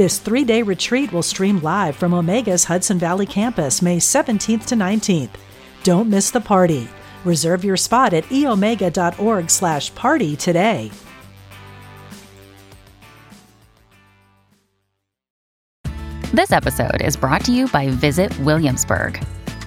This three day retreat will stream live from Omega's Hudson Valley campus May 17th to 19th. Don't miss the party. Reserve your spot at eomega.org slash party today. This episode is brought to you by Visit Williamsburg.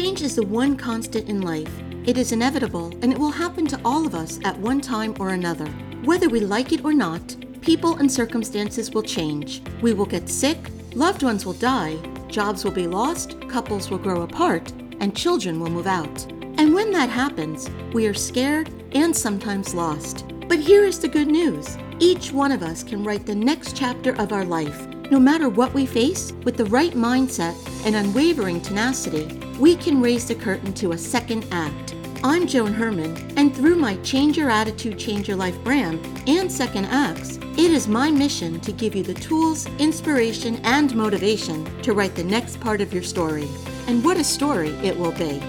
Change is the one constant in life. It is inevitable and it will happen to all of us at one time or another. Whether we like it or not, people and circumstances will change. We will get sick, loved ones will die, jobs will be lost, couples will grow apart, and children will move out. And when that happens, we are scared and sometimes lost. But here is the good news each one of us can write the next chapter of our life. No matter what we face, with the right mindset and unwavering tenacity, we can raise the curtain to a second act. I'm Joan Herman, and through my Change Your Attitude, Change Your Life brand and Second Acts, it is my mission to give you the tools, inspiration, and motivation to write the next part of your story. And what a story it will be!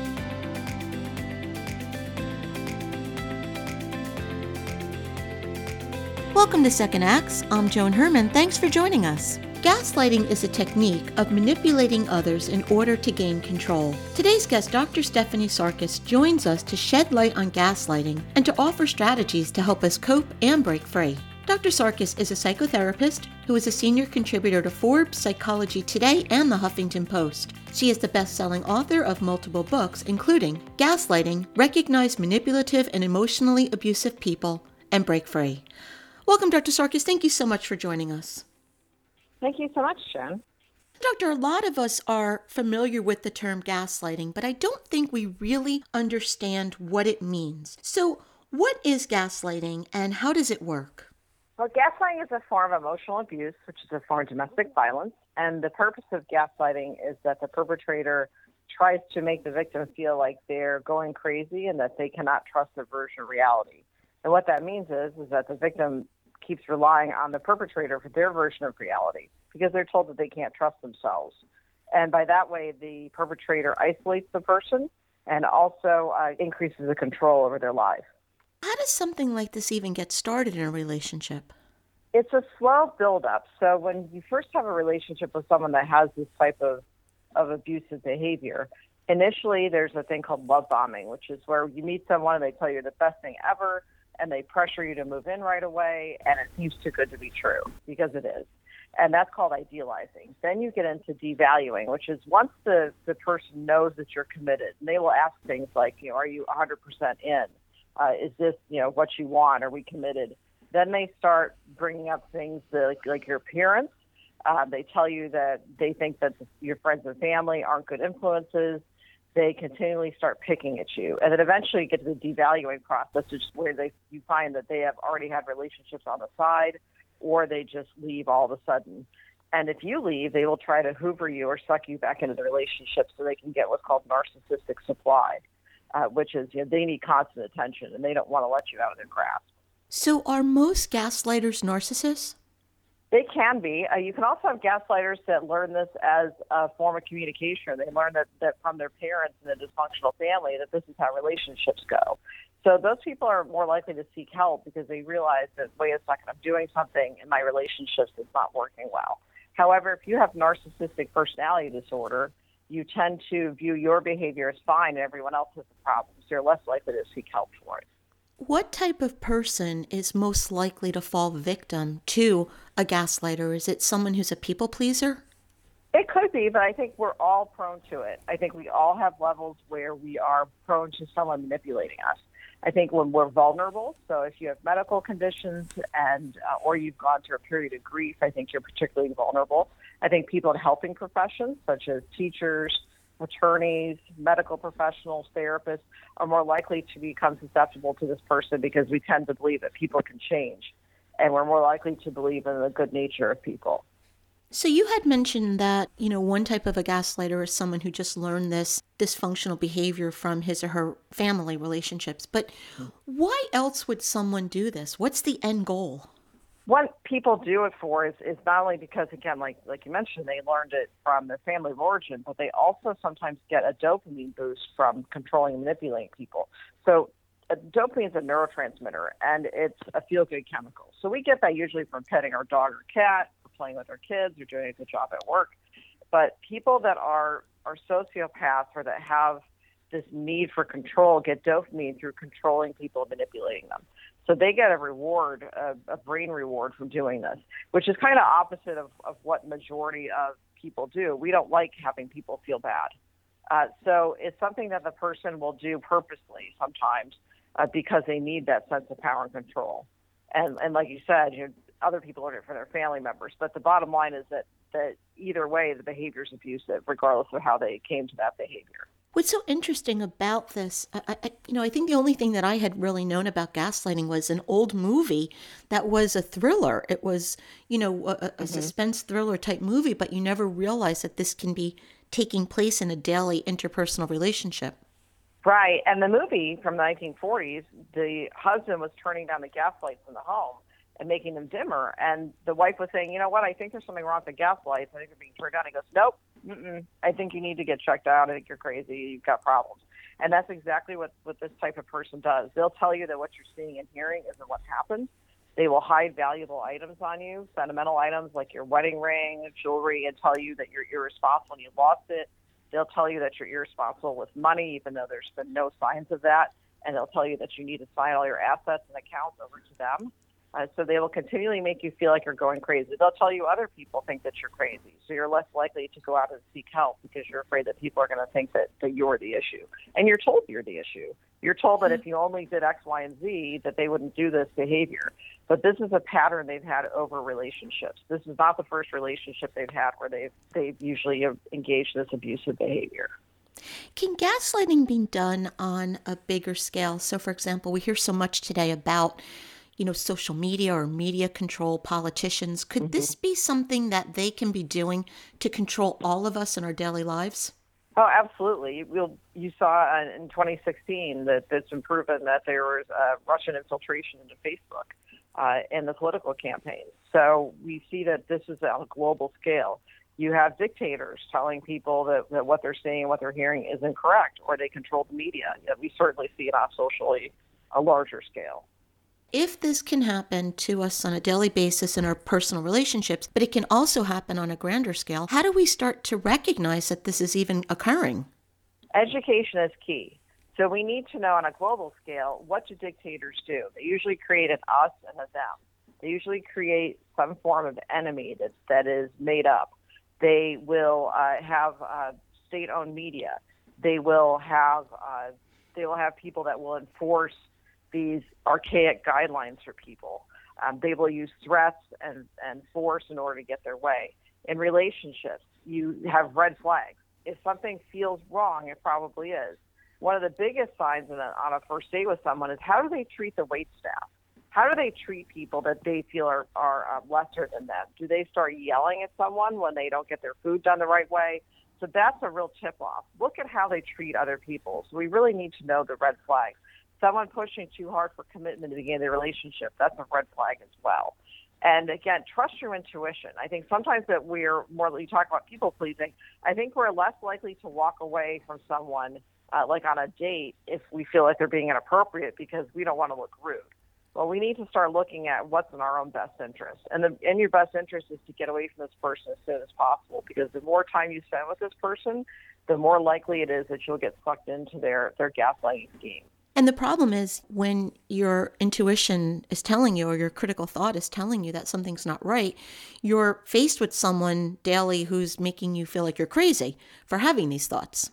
Welcome to Second Acts. I'm Joan Herman. Thanks for joining us. Gaslighting is a technique of manipulating others in order to gain control. Today's guest, Dr. Stephanie Sarkis, joins us to shed light on gaslighting and to offer strategies to help us cope and break free. Dr. Sarkis is a psychotherapist who is a senior contributor to Forbes, Psychology Today, and the Huffington Post. She is the best selling author of multiple books, including Gaslighting Recognize Manipulative and Emotionally Abusive People and Break Free. Welcome, Dr. Sarkis. Thank you so much for joining us. Thank you so much, Jen. Doctor, a lot of us are familiar with the term gaslighting, but I don't think we really understand what it means. So, what is gaslighting and how does it work? Well, gaslighting is a form of emotional abuse, which is a form of domestic violence. And the purpose of gaslighting is that the perpetrator tries to make the victim feel like they're going crazy and that they cannot trust their version of reality. And what that means is, is that the victim keeps relying on the perpetrator for their version of reality because they're told that they can't trust themselves. And by that way, the perpetrator isolates the person and also uh, increases the control over their life. How does something like this even get started in a relationship? It's a slow buildup. So when you first have a relationship with someone that has this type of, of abusive behavior, initially there's a thing called love bombing, which is where you meet someone and they tell you the best thing ever and they pressure you to move in right away and it seems too good to be true because it is. And that's called idealizing. Then you get into devaluing which is once the the person knows that you're committed and they will ask things like you know are you 100% in? Uh, is this you know what you want? Are we committed? Then they start bringing up things that, like, like your appearance uh, they tell you that they think that your friends and family aren't good influences they continually start picking at you. And then eventually you get to the devaluing process, which is where they you find that they have already had relationships on the side or they just leave all of a sudden. And if you leave, they will try to hoover you or suck you back into the relationship so they can get what's called narcissistic supply, uh, which is you know, they need constant attention and they don't want to let you out of their grasp. So, are most gaslighters narcissists? They can be. Uh, you can also have gaslighters that learn this as a form of communication. They learn that, that from their parents in a dysfunctional family that this is how relationships go. So those people are more likely to seek help because they realize that, wait a second, I'm doing something in my relationships that's not working well. However, if you have narcissistic personality disorder, you tend to view your behavior as fine and everyone else has a problem. So you're less likely to seek help for it. What type of person is most likely to fall victim to a gaslighter? Is it someone who's a people pleaser? It could be, but I think we're all prone to it. I think we all have levels where we are prone to someone manipulating us. I think when we're vulnerable, so if you have medical conditions and uh, or you've gone through a period of grief, I think you're particularly vulnerable. I think people in helping professions such as teachers, attorneys, medical professionals, therapists are more likely to become susceptible to this person because we tend to believe that people can change and we're more likely to believe in the good nature of people. So you had mentioned that, you know, one type of a gaslighter is someone who just learned this dysfunctional behavior from his or her family relationships. But why else would someone do this? What's the end goal? What people do it for is, is not only because again, like like you mentioned, they learned it from their family of origin, but they also sometimes get a dopamine boost from controlling and manipulating people. So dopamine is a neurotransmitter and it's a feel good chemical. So we get that usually from petting our dog or cat or playing with our kids or doing a good job at work. But people that are are sociopaths or that have this need for control get dopamine through controlling people manipulating them. So they get a reward, a, a brain reward from doing this, which is kind of opposite of, of what majority of people do. We don't like having people feel bad. Uh, so it's something that the person will do purposely sometimes uh, because they need that sense of power and control. And, and like you said, you know, other people are it for their family members. But the bottom line is that that either way, the behavior is abusive, regardless of how they came to that behavior. What's so interesting about this, I, I, you know, I think the only thing that I had really known about gaslighting was an old movie that was a thriller. It was, you know, a, a mm-hmm. suspense thriller type movie, but you never realize that this can be taking place in a daily interpersonal relationship. Right, and the movie from the 1940s, the husband was turning down the gas lights in the home and making them dimmer. And the wife was saying, you know what, I think there's something wrong with the gas lights. I think they're being turned on. He goes, nope, mm-mm. I think you need to get checked out. I think you're crazy. You've got problems. And that's exactly what, what this type of person does. They'll tell you that what you're seeing and hearing isn't what happened. They will hide valuable items on you, sentimental items like your wedding ring, jewelry, and tell you that you're irresponsible and you lost it. They'll tell you that you're irresponsible with money, even though there's been no signs of that. And they'll tell you that you need to sign all your assets and accounts over to them uh, so they will continually make you feel like you're going crazy. They'll tell you other people think that you're crazy. So you're less likely to go out and seek help because you're afraid that people are going to think that, that you're the issue. And you're told you're the issue. You're told that if you only did X, Y, and Z, that they wouldn't do this behavior. But this is a pattern they've had over relationships. This is not the first relationship they've had where they've, they've usually engaged this abusive behavior. Can gaslighting be done on a bigger scale? So, for example, we hear so much today about you know, social media or media control politicians. Could mm-hmm. this be something that they can be doing to control all of us in our daily lives? Oh, absolutely. We'll, you saw in 2016 that it's been proven that there was uh, Russian infiltration into Facebook uh, in the political campaign. So we see that this is on a global scale. You have dictators telling people that, that what they're seeing and what they're hearing is incorrect, or they control the media. we certainly see it on socially a larger scale if this can happen to us on a daily basis in our personal relationships, but it can also happen on a grander scale, how do we start to recognize that this is even occurring? Education is key. So we need to know on a global scale what do dictators do? They usually create an us and a them. They usually create some form of enemy that, that is made up. They will uh, have uh, state-owned media. They will have uh, they will have people that will enforce these archaic guidelines for people. Um, they will use threats and, and force in order to get their way. In relationships, you have red flags. If something feels wrong, it probably is. One of the biggest signs a, on a first date with someone is how do they treat the wait staff? How do they treat people that they feel are, are uh, lesser than them? Do they start yelling at someone when they don't get their food done the right way? So that's a real tip off. Look at how they treat other people. So we really need to know the red flags someone pushing too hard for commitment to begin the relationship, that's a red flag as well. And again, trust your intuition. I think sometimes that we're more, you talk about people pleasing, I think we're less likely to walk away from someone, uh, like on a date, if we feel like they're being inappropriate because we don't want to look rude. Well, we need to start looking at what's in our own best interest. And the, in your best interest is to get away from this person as soon as possible because the more time you spend with this person, the more likely it is that you'll get sucked into their, their gaslighting scheme. And the problem is when your intuition is telling you or your critical thought is telling you that something's not right, you're faced with someone daily who's making you feel like you're crazy for having these thoughts.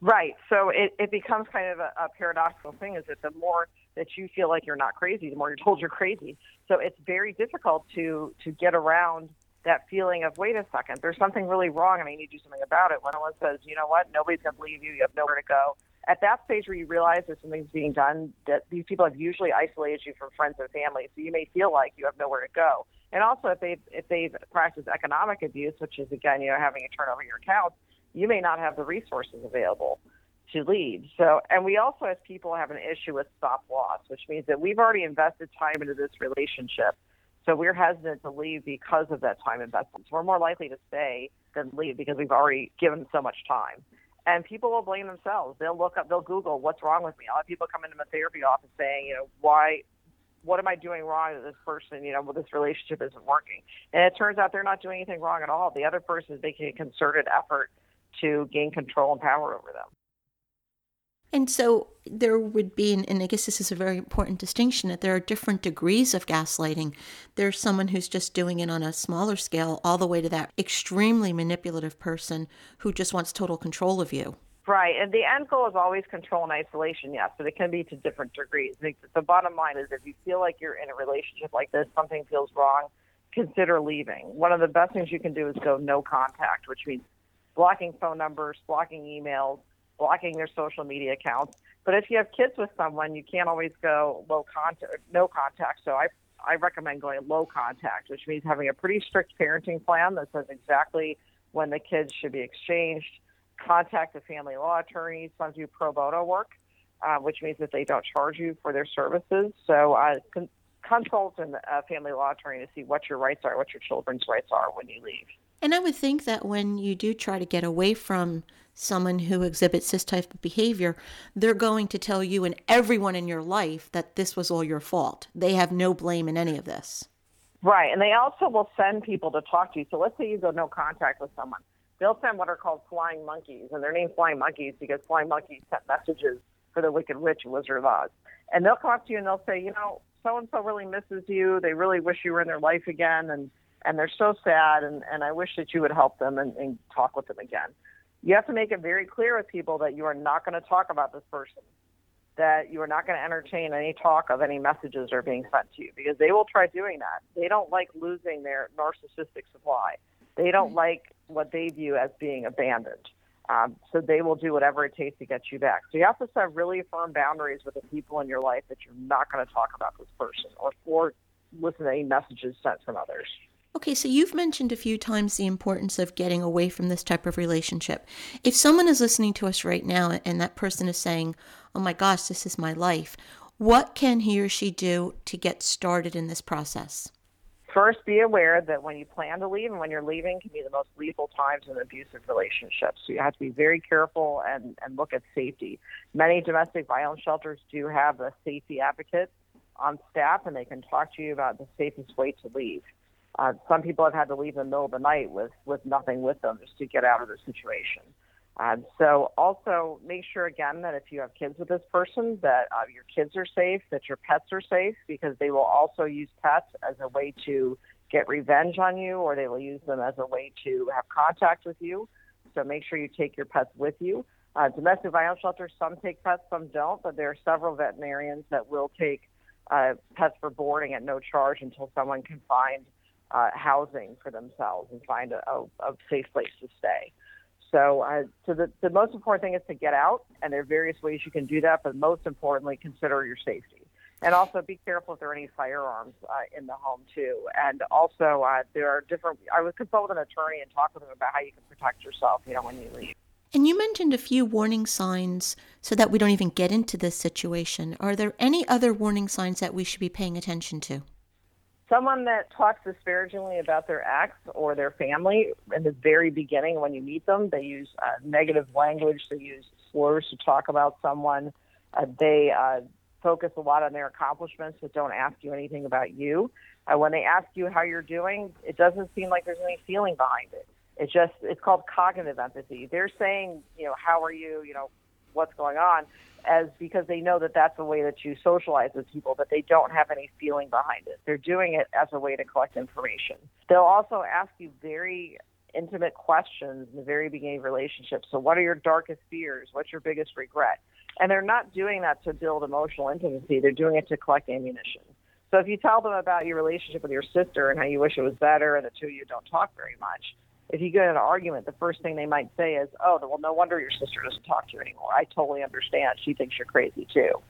Right. So it, it becomes kind of a, a paradoxical thing is that the more that you feel like you're not crazy, the more you're told you're crazy. So it's very difficult to to get around that feeling of wait a second, there's something really wrong and I need to do something about it. When someone says, you know what, nobody's gonna believe you, you have nowhere to go. At that stage where you realize that something's being done, that these people have usually isolated you from friends and family, so you may feel like you have nowhere to go. And also, if they've if they've practiced economic abuse, which is again, you know, having a turn over your accounts, you may not have the resources available to leave. So, and we also, as people, have an issue with stop loss, which means that we've already invested time into this relationship. So we're hesitant to leave because of that time investment. So we're more likely to stay than leave because we've already given so much time. And people will blame themselves. They'll look up, they'll Google what's wrong with me. A lot of people come into my therapy office saying, you know, why, what am I doing wrong that this person, you know, well, this relationship isn't working? And it turns out they're not doing anything wrong at all. The other person is making a concerted effort to gain control and power over them. And so there would be, and I guess this is a very important distinction, that there are different degrees of gaslighting. There's someone who's just doing it on a smaller scale, all the way to that extremely manipulative person who just wants total control of you. Right, and the end goal is always control and isolation, yes, but it can be to different degrees. The bottom line is if you feel like you're in a relationship like this, something feels wrong, consider leaving. One of the best things you can do is go no contact, which means blocking phone numbers, blocking emails, blocking their social media accounts. But if you have kids with someone, you can't always go low contact, no contact. So I I recommend going low contact, which means having a pretty strict parenting plan that says exactly when the kids should be exchanged. Contact the family law attorney. Some do pro bono work, uh, which means that they don't charge you for their services. So uh, con- consult a family law attorney to see what your rights are, what your children's rights are when you leave. And I would think that when you do try to get away from someone who exhibits this type of behavior, they're going to tell you and everyone in your life that this was all your fault. They have no blame in any of this. Right. And they also will send people to talk to you. So let's say you go no contact with someone. They'll send what are called flying monkeys, and they're named flying monkeys because flying monkeys sent messages for the Wicked Witch and Wizard of Oz. And they'll come up to you and they'll say, you know, so and so really misses you. They really wish you were in their life again, and and they're so sad, and and I wish that you would help them and, and talk with them again you have to make it very clear with people that you are not going to talk about this person, that you are not going to entertain any talk of any messages that are being sent to you because they will try doing that. They don't like losing their narcissistic supply. They don't mm-hmm. like what they view as being abandoned. Um, so they will do whatever it takes to get you back. So you have to set really firm boundaries with the people in your life that you're not going to talk about this person or or listen to any messages sent from others. Okay, so you've mentioned a few times the importance of getting away from this type of relationship. If someone is listening to us right now and that person is saying, oh my gosh, this is my life, what can he or she do to get started in this process? First, be aware that when you plan to leave and when you're leaving can be the most lethal times in abusive relationships. So you have to be very careful and, and look at safety. Many domestic violence shelters do have a safety advocate on staff, and they can talk to you about the safest way to leave. Uh, some people have had to leave in the middle of the night with, with nothing with them just to get out of the situation. Um, so also make sure again that if you have kids with this person, that uh, your kids are safe, that your pets are safe, because they will also use pets as a way to get revenge on you, or they will use them as a way to have contact with you. So make sure you take your pets with you. Uh, domestic violence shelters, some take pets, some don't, but there are several veterinarians that will take uh, pets for boarding at no charge until someone can find uh, housing for themselves and find a, a, a safe place to stay. So, uh, so the, the most important thing is to get out, and there are various ways you can do that, but most importantly, consider your safety. And also be careful if there are any firearms uh, in the home, too. And also, uh, there are different, I would consult with an attorney and talk with them about how you can protect yourself, you know, when you leave. And you mentioned a few warning signs so that we don't even get into this situation. Are there any other warning signs that we should be paying attention to? Someone that talks disparagingly about their ex or their family in the very beginning when you meet them, they use uh, negative language, they use slurs to talk about someone, uh, they uh, focus a lot on their accomplishments but don't ask you anything about you. Uh, when they ask you how you're doing, it doesn't seem like there's any feeling behind it. It's just it's called cognitive empathy. They're saying, you know, how are you? You know, what's going on as because they know that that's a way that you socialize with people, but they don't have any feeling behind it. They're doing it as a way to collect information. They'll also ask you very intimate questions in the very beginning of relationships. So, what are your darkest fears? What's your biggest regret? And they're not doing that to build emotional intimacy. They're doing it to collect ammunition. So, if you tell them about your relationship with your sister and how you wish it was better, and the two of you don't talk very much, if you get in an argument, the first thing they might say is, "Oh, well, no wonder your sister doesn't talk to you anymore. I totally understand. She thinks you're crazy too."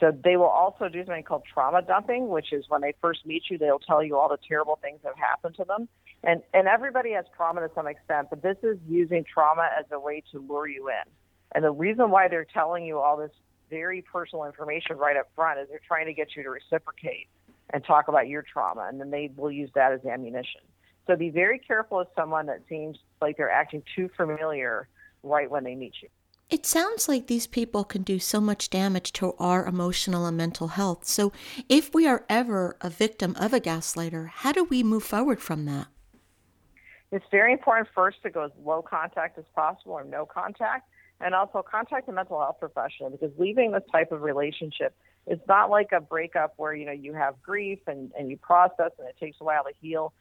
So they will also do something called trauma dumping, which is when they first meet you, they'll tell you all the terrible things that have happened to them. And and everybody has trauma to some extent, but this is using trauma as a way to lure you in. And the reason why they're telling you all this very personal information right up front is they're trying to get you to reciprocate and talk about your trauma, and then they will use that as ammunition. So be very careful with someone that seems like they're acting too familiar right when they meet you. It sounds like these people can do so much damage to our emotional and mental health. So, if we are ever a victim of a gaslighter, how do we move forward from that? It's very important first to go as low contact as possible or no contact, and also contact a mental health professional because leaving this type of relationship is not like a breakup where you know you have grief and, and you process and it takes a while to heal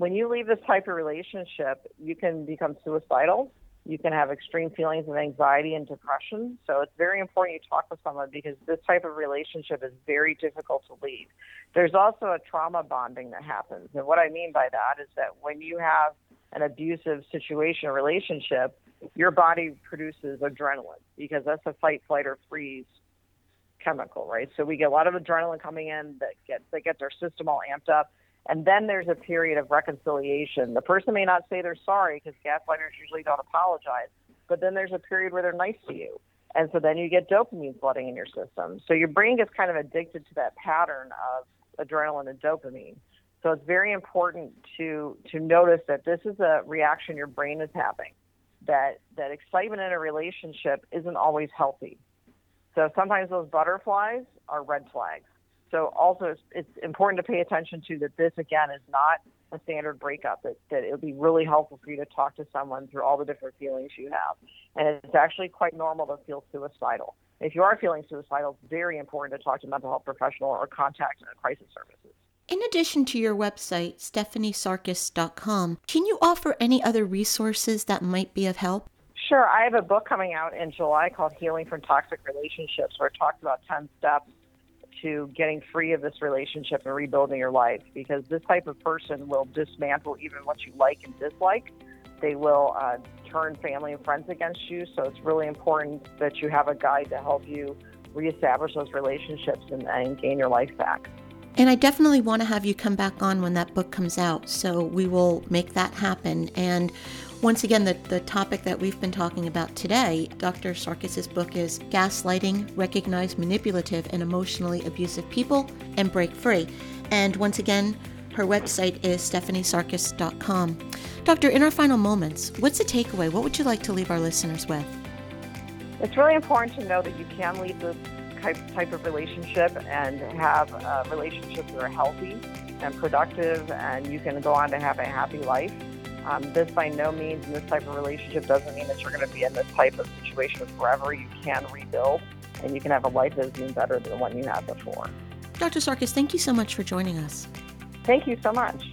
when you leave this type of relationship, you can become suicidal. You can have extreme feelings of anxiety and depression. So it's very important you talk with someone because this type of relationship is very difficult to leave. There's also a trauma bonding that happens. And what I mean by that is that when you have an abusive situation or relationship, your body produces adrenaline because that's a fight, flight, or freeze chemical, right? So we get a lot of adrenaline coming in that gets that gets our system all amped up. And then there's a period of reconciliation. The person may not say they're sorry because gaslighters usually don't apologize, but then there's a period where they're nice to you. And so then you get dopamine flooding in your system. So your brain gets kind of addicted to that pattern of adrenaline and dopamine. So it's very important to to notice that this is a reaction your brain is having. That that excitement in a relationship isn't always healthy. So sometimes those butterflies are red flags. So also it's, it's important to pay attention to that this again is not a standard breakup. That, that it would be really helpful for you to talk to someone through all the different feelings you have. And it's actually quite normal to feel suicidal. If you are feeling suicidal, it's very important to talk to a mental health professional or contact a crisis services. In addition to your website, stephaniesarkis.com, can you offer any other resources that might be of help? Sure. I have a book coming out in July called Healing from Toxic Relationships, where it talks about 10 steps to getting free of this relationship and rebuilding your life because this type of person will dismantle even what you like and dislike. They will uh, turn family and friends against you. So it's really important that you have a guide to help you reestablish those relationships and, and gain your life back. And I definitely want to have you come back on when that book comes out. So we will make that happen. And once again, the, the topic that we've been talking about today, Dr. Sarkis's book is Gaslighting, Recognize Manipulative and Emotionally Abusive People and Break Free. And once again, her website is stephaniesarkis.com. Doctor, in our final moments, what's the takeaway? What would you like to leave our listeners with? It's really important to know that you can leave this type, type of relationship and have uh, relationships that are healthy and productive, and you can go on to have a happy life. Um, this by no means in this type of relationship doesn't mean that you're going to be in this type of situation forever. You can rebuild and you can have a life that is even better than the one you had before. Dr. Sarkis, thank you so much for joining us. Thank you so much.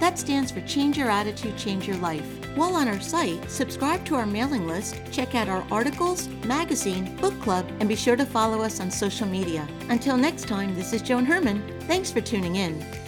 That stands for Change Your Attitude, Change Your Life. While on our site, subscribe to our mailing list, check out our articles, magazine, book club, and be sure to follow us on social media. Until next time, this is Joan Herman. Thanks for tuning in.